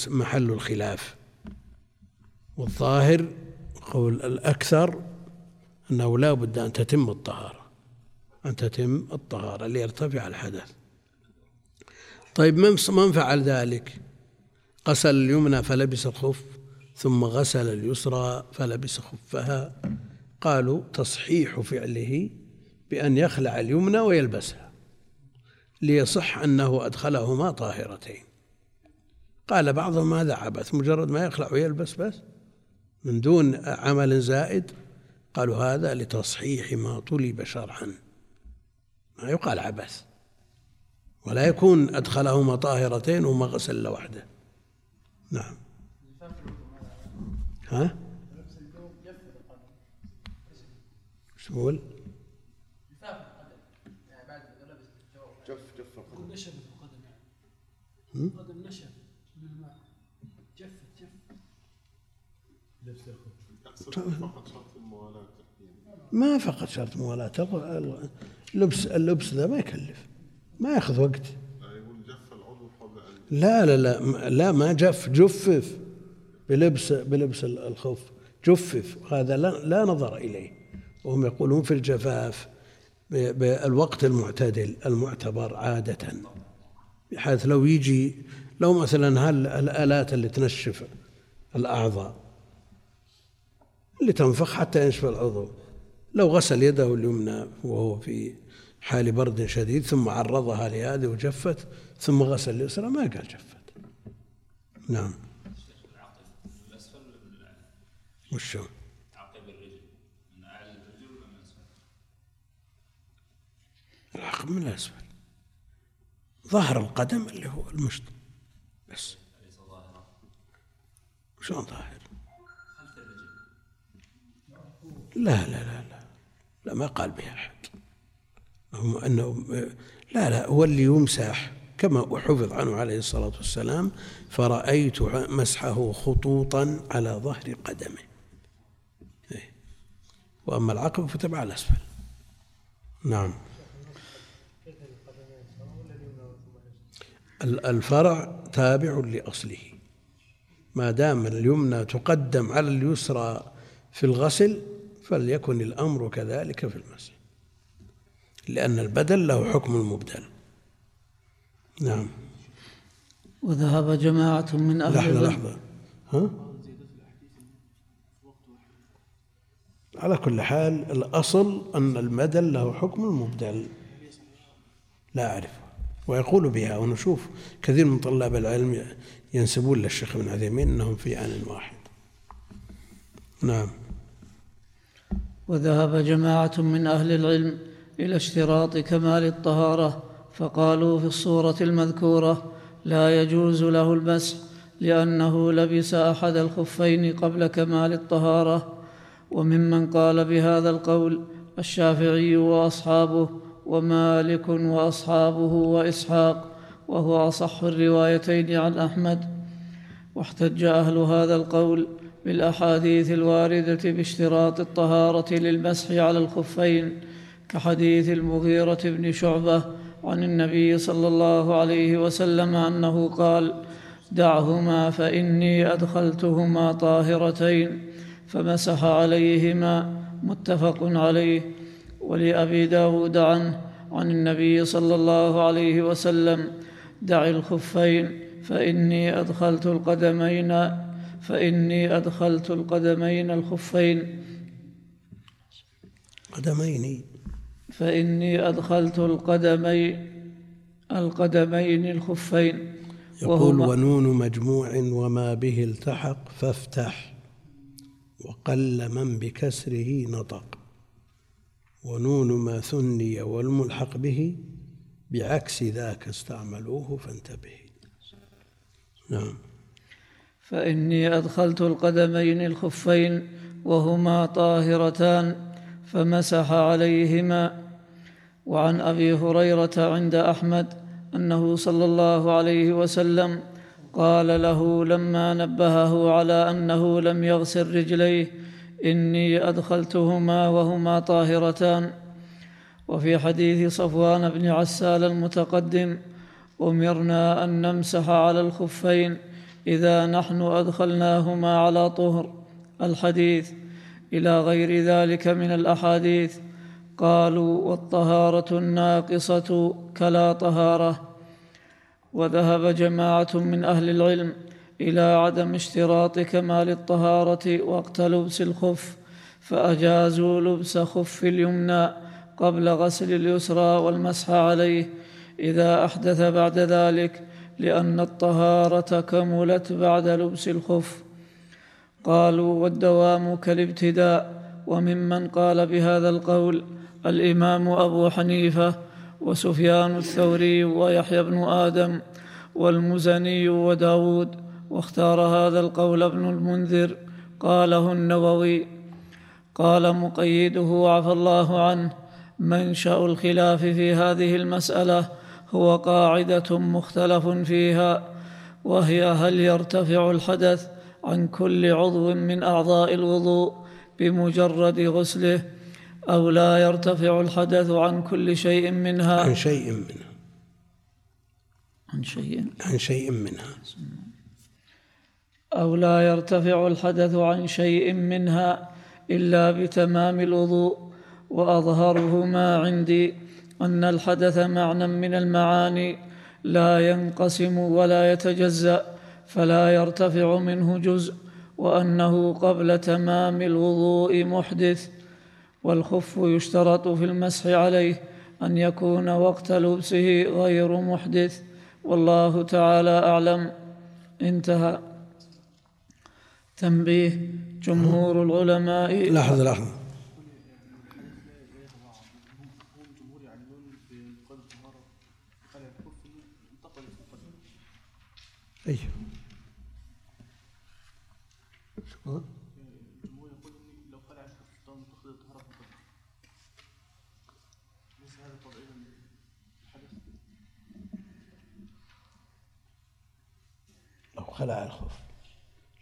محل الخلاف. والظاهر قول الأكثر أنه لا بد أن تتم الطهارة. أن تتم الطهارة ليرتفع الحدث. طيب من فعل ذلك؟ غسل اليمنى فلبس الخف. ثم غسل اليسرى فلبس خفها. قالوا تصحيح فعله بأن يخلع اليمنى ويلبسها ليصح أنه أدخلهما طاهرتين. قال بعضهم هذا عبث مجرد ما يخلع ويلبس بس من دون عمل زائد قالوا هذا لتصحيح ما طلب شرعا. ما يقال عبث ولا يكون أدخلهما طاهرتين وما غسل وحده نعم. ها؟ شو يقول؟ جف جف القدم. نشفت القدم يعني. القدم. نشف من الماء جفت جفت ما فقط شرط موالاة اللبس اللبس ذا ما يكلف. ما ياخذ وقت. لا لا لا لا ما جف جفف. بلبس بلبس الخف جفف هذا لا, لا نظر إليه. وهم يقولون في الجفاف بالوقت المعتدل المعتبر عادة. بحيث لو يجي لو مثلا هل الآلات اللي تنشف الأعضاء اللي تنفخ حتى ينشف العضو. لو غسل يده اليمنى وهو في حال برد شديد ثم عرضها لهذه وجفت ثم غسل اليسرى ما قال جفت. نعم. وشو العقب من الأسفل. ظهر القدم اللي هو المشط. بس. شلون ظاهر. لا لا لا لا. لا ما قال بها أحد. أنه لا لا هو اللي يمسح. كما حفظ عنه عليه الصلاة والسلام فرأيت مسحه خطوطا على ظهر قدمه. وأما العقب فتبع الأسفل. نعم. الفرع تابع لأصله. ما دام اليمنى تقدم على اليسرى في الغسل فليكن الأمر كذلك في المسح لأن البدل له حكم المبدل. نعم. وذهب جماعة من أهل لحظة لحظة. ها؟ على كل حال الأصل أن المدل له حكم المبدل. لا أعرف. ويقول بها ونشوف. كثير من طلاب العلم ينسبون للشيخ ابن عثيمين أنهم في آن واحد. نعم. وذهب جماعة من أهل العلم إلى اشتراط كمال الطهارة فقالوا في الصورة المذكورة لا يجوز له المسح لأنه لبس أحد الخفين قبل كمال الطهارة. وممن قال بهذا القول الشافعي وأصحابه ومالك وأصحابه وإسحاق وهو أصح الروايتين عن أحمد. واحتج أهل هذا القول بالأحاديث الواردة باشتراط الطهارة للمسح على الخفين كحديث المغيرة بن شعبة عن النبي صلى الله عليه وسلم أنه قال دعهما فإني أدخلتهما طاهرتين فمسح عليهما متفق عليه. ولأبي داود عنه عن النبي صلى الله عليه وسلم دع الخفين فإني أدخلت القدمين فإني أدخلت القدمين الخفين. قدمين. فإني أدخلت القدمين القدمين الخفين. يقول ونون مجموع وما به التحق فافتح. وقل من بكسره نطق ونون ما ثني والملحق به بعكس ذاك استعملوه فانتبه. نعم. فإني أدخلت القدمين الخفين وهما طاهرتان فمسح عليهما. وعن أبي هريرة عند أحمد أنه صلى الله عليه وسلم قال له لما نبهه على أنه لم يغسل رجليه إني أدخلتهما وهما طاهرتان. وفي حديث صفوان بن عسال المتقدم أمرنا أن نمسح على الخفين إذا نحن أدخلناهما على طهر. الحديث إلى غير ذلك من الأحاديث. قالوا والطهارة الناقصة كلا طهارة. وذهب جماعة من أهل العلم إلى عدم اشتراط كمال الطهارة وقت لبس الخف فأجازوا لبس خف اليمنى قبل غسل اليسرى والمسح عليه. إذا أحدث بعد ذلك لأن الطهارة كملت بعد لبس الخف. قالوا والدوام كالابتداء وممن قال بهذا القول الإمام أبو حنيفة وسفيان الثوري ويحيى بن آدم والمزني وداود واختار هذا القول ابن المنذر قاله النووي قال مقيده عفى الله عنه منشأ الخلاف في هذه المسألة هو قاعدة مختلف فيها وهي هل يرتفع الحدث عن كل عضو من أعضاء الوضوء بمجرد غسله أو لا يرتفع الحدث عن كل شيء عن منها شيء منها. عن شيء. عن شيء منها. أو لا يرتفع الحدث عن شيء منها إلا بتمام الوضوء. وأظهره ما عندي أن الحدث معنى من المعاني. لا ينقسم ولا يتجزأ فلا يرتفع منه جزء. وأنه قبل تمام الوضوء محدث. والخف يشترط في المسح عليه أن يكون وقت لبسه غير محدث والله تعالى أعلم. انتهى. تنبيه جمهور العلماء. لحظة لحظة. هم الجمهور يعلمون بقول الطهارة خلع الكف انتقل في القدم أيوه الجمهور يقول إن لو خلع الكف طبعا تأخذ الطهارة في القدم ليس هذا طبيعي الحدث لو خلع الخف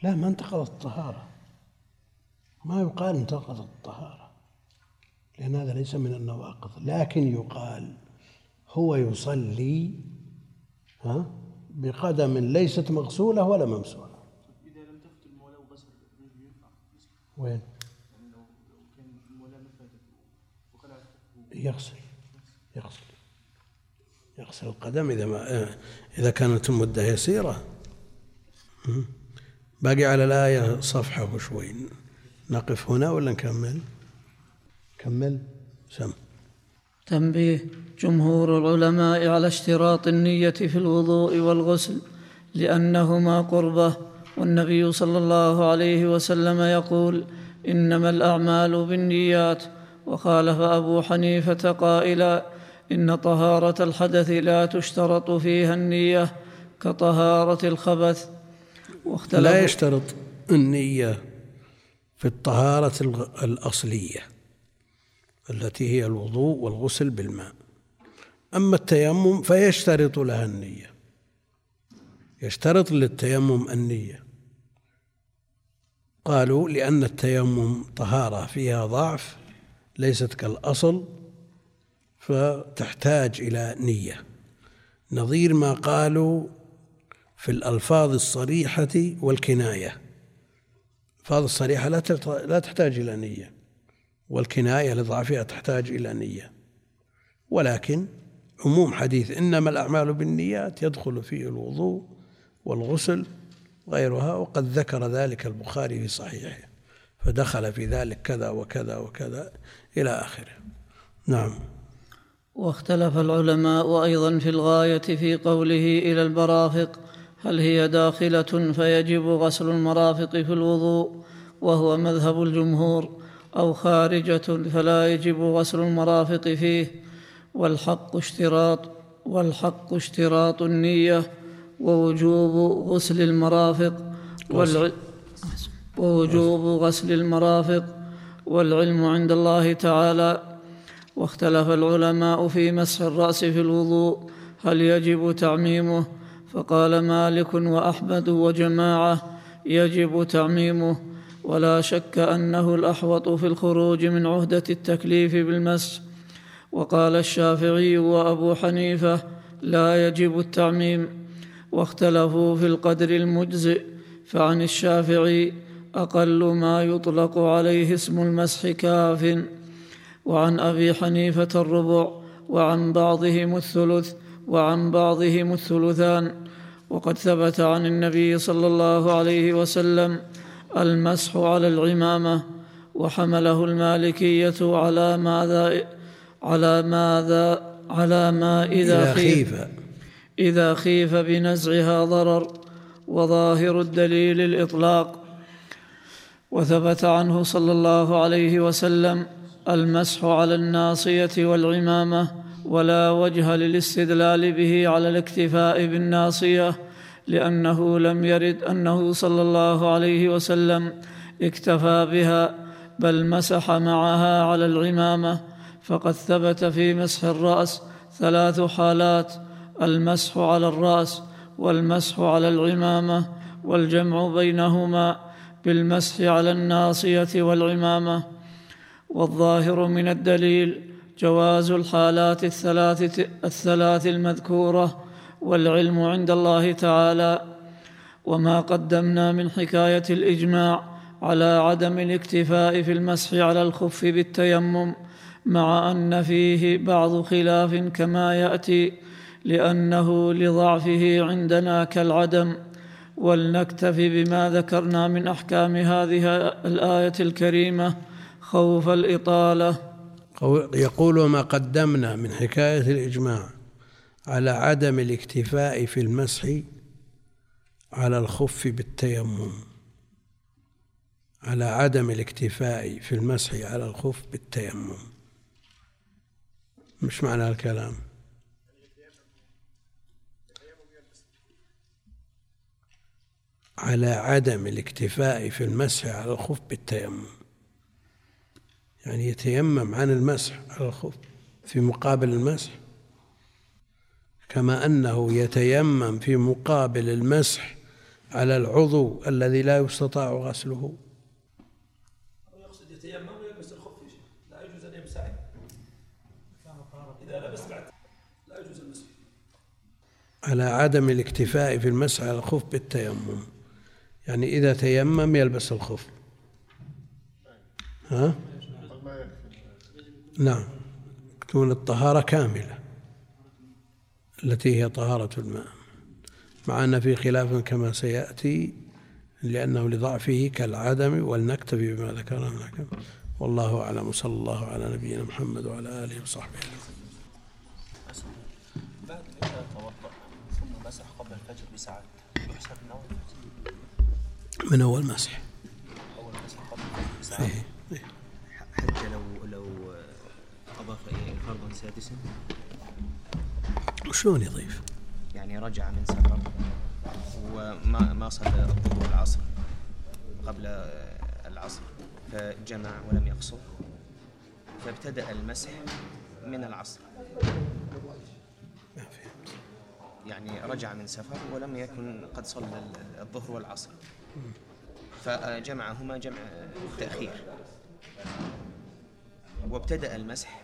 لا ما انتقضت الطهارة. ما يقال انتقضت الطهارة لأن هذا ليس من النواقض. لكن يقال هو يصلي ها بقدم ليست مغسولة ولا ممسولة. إذا لم تفت المولاة وغسل رجله ينفع؟ يصلي. وين يغسل يغسل يغسل القدم إذا ما إذا كانت المدة يسيرة. باقي على الآية صفحة وشوي. نقف هنا ولا نكمل؟ كمل. سم. تنبيه جمهور العلماء على اشتراط النية في الوضوء والغسل لأنهما قربة. والنبي صلى الله عليه وسلم يقول إنما الأعمال بالنيات. وخالف أبو حنيفة قائلا إن طهارة الحدث لا تشترط فيها النية كطهارة الخبث. لا يشترط النية في الطهارة الأصلية التي هي الوضوء والغسل بالماء. أما التيمم فيشترط لها النية. يشترط للتيمم النية. قالوا لأن التيمم طهارة فيها ضعف ليست كالأصل فتحتاج إلى نية. نظير ما قالوا في الألفاظ الصريحة والكناية. الألفاظ الصريحة لا تحتاج إلى نية والكناية لضعفها تحتاج إلى نية. ولكن عموم حديث إنما الأعمال بالنيات يدخل فيه الوضوء والغسل غيرها وقد ذكر ذلك البخاري في صحيحه فدخل في ذلك كذا وكذا وكذا إلى آخره. نعم. واختلف العلماء أيضا في الغاية في قوله إلى المرافق هل هي داخلة فيجب غسل المرافق في الوضوء وهو مذهب الجمهور أو خارجة فلا يجب غسل المرافق فيه؟ والحق اشتراط والحق اشتراط النية ووجوب غسل المرافق والعلم ووجوب غسل المرافق والعلم عند الله تعالى. واختلف العلماء في مسح الرأس في الوضوء هل يجب تعميمه؟ فقال مالك وأحمد وجماعة يجب تعميمه ولا شك أنه الأحوط في الخروج من عهدة التكليف بالمسح وقال الشافعي وأبو حنيفة لا يجب التعميم واختلفوا في القدر المجزئ فعن الشافعي أقل ما يطلق عليه اسم المسح كاف. وعن أبي حنيفة الربع وعن بعضهم الثلث وعن بعضهم الثلثان. وقد ثبت عن النبي صلى الله عليه وسلم المسح على العمامة وحمله المالكية على ماذا على ماذا على ما إذا خيف. إذا خيف بنزعها ضرر وظاهر الدليل الإطلاق. وثبت عنه صلى الله عليه وسلم المسح على الناصية والعمامة ولا وجه للاستدلال به على الاكتفاء بالناصية لأنه لم يرد أنه صلى الله عليه وسلم اكتفى بها بل مسح معها على العمامة فقد ثبت في مسح الرأس ثلاث حالات المسح على الرأس والمسح على العمامة والجمع بينهما بالمسح على الناصية والعمامة. والظاهر من الدليل جواز الحالات الثلاث الثلاث المذكورة والعلم عند الله تعالى وما قدمنا من حكاية الإجماع على عدم الاكتفاء في المسح على الخف بالتيمم مع أن فيه بعض خلاف كما يأتي لأنه لضعفه عندنا كالعدم. ولنكتفي بما ذكرنا من أحكام هذه الآية الكريمة خوف الإطالة. يقول وما قدمنا من حكاية الإجماع على عدم الاكتفاء في المسح على الخف بالتيمم على عدم الاكتفاء في المسح على الخف بالتيمم. مش معنى الكلام. على عدم الاكتفاء في المسح على الخف بالتيمم. يعني يتيمم عن المسح على الخف في مقابل المسح. كما أنه يتيمم في مقابل المسح على العضو الذي لا يستطاع غسله. يقصد يتيمم ويلبس الخف لا يجوز أن يمسح. إذا لبس بعد لا يجوز المسح على عدم الاكتفاء في المسح على الخف بالتيمم. يعني إذا تيمم يلبس الخف ها؟ نعم. تكون الطهارة كاملة. التي هي طهارة الماء. مع أن في خلاف كما سيأتي لأنه لضعفه كالعدم ولنكتفي بما ذكرنا والله أعلم. وصلى الله على نبينا محمد وعلى آله وصحبه. بعد إذا توضأ ثم مسح قبل الفجر بساعات يحسب من أول الفجر من أول مسح. أول مسح قبل الفجر. بساعات إيه. إيه. حتى سادسا وشلون يضيف؟ يعني رجع من سفر وما ما صلى الظهر والعصر قبل العصر فجمع ولم يقصر فابتدأ المسح من العصر. ما فهمت. يعني رجع من سفر ولم يكن قد صلى الظهر والعصر. فجمعهما جمع تأخير. وابتدأ المسح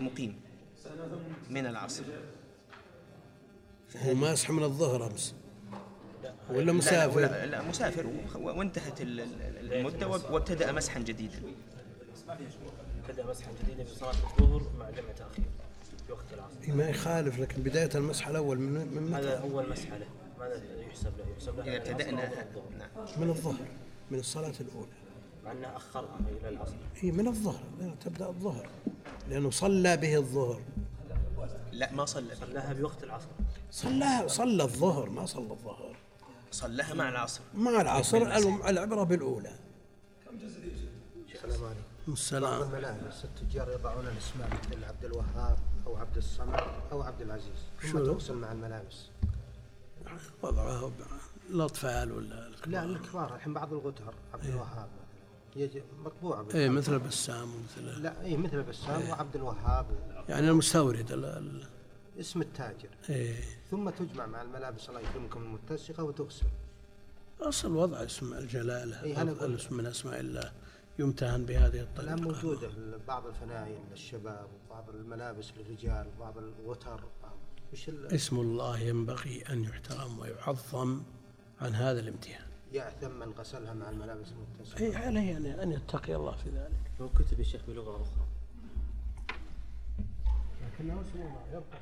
مقيم من العصر هو ماسح من الظهر أمس. ولا لا, مسافر؟ لا, لا مسافر. و- وانتهت ال- ال- المدة واب- وابتدأ مسحا جديدا. ابتدأ مسحا جديدا في صلاة الظهر مع جمع تأخير في وقت العصر ما يخالف لكن بداية المسح الأول من من متى؟ هذا أول مسحة له. ماذا يحسب له؟ يحسب له أو الظهر نعم. من الظهر من الصلاة الأولى. مع أنه أخرها إلى العصر هي من الظهر. لا تبدأ الظهر. لأنه صلى به الظهر. لا ما صلى صلاها بوقت العصر. صلى صلى الظهر ما صلى الظهر. صلىها مع العصر. مع العصر العبرة بالأولى. السلام عليكم. بعض السلام الملابس التجار يضعون الأسماء مثل عبد الوهاب أو عبد الصمد أو عبد العزيز. شنو؟ تغسل مع الملابس. وضعها الأطفال ولا لا الكبار. الحين بعض الغتر عبد الوهاب. يجي مطبوعه إيه بالخط. مثل بسام ومثل لا اي مثل بسام وعبد الوهاب. يعني المستورد ال- ال- اسم التاجر. إيه. ثم تجمع مع الملابس الله يكرمكم المتسقة وتغسل. أصل وضع اسم الجلالة إيه، أنا أفضل أقول. اسم من أسماء الله يمتهن بهذه الطريقة. الآن موجودة بعض الفنايل للشباب وبعض الملابس للرجال وبعض الغتر بعض وش اسم الله ينبغي أن يحترم ويعظم عن هذا الامتهان. يعثم من غسلها مع الملابس المتسقه أي عليه أن- أن يتقي الله في ذلك. لو كتب الشيخ بلغة أخرى. لكنه اسمه يبقى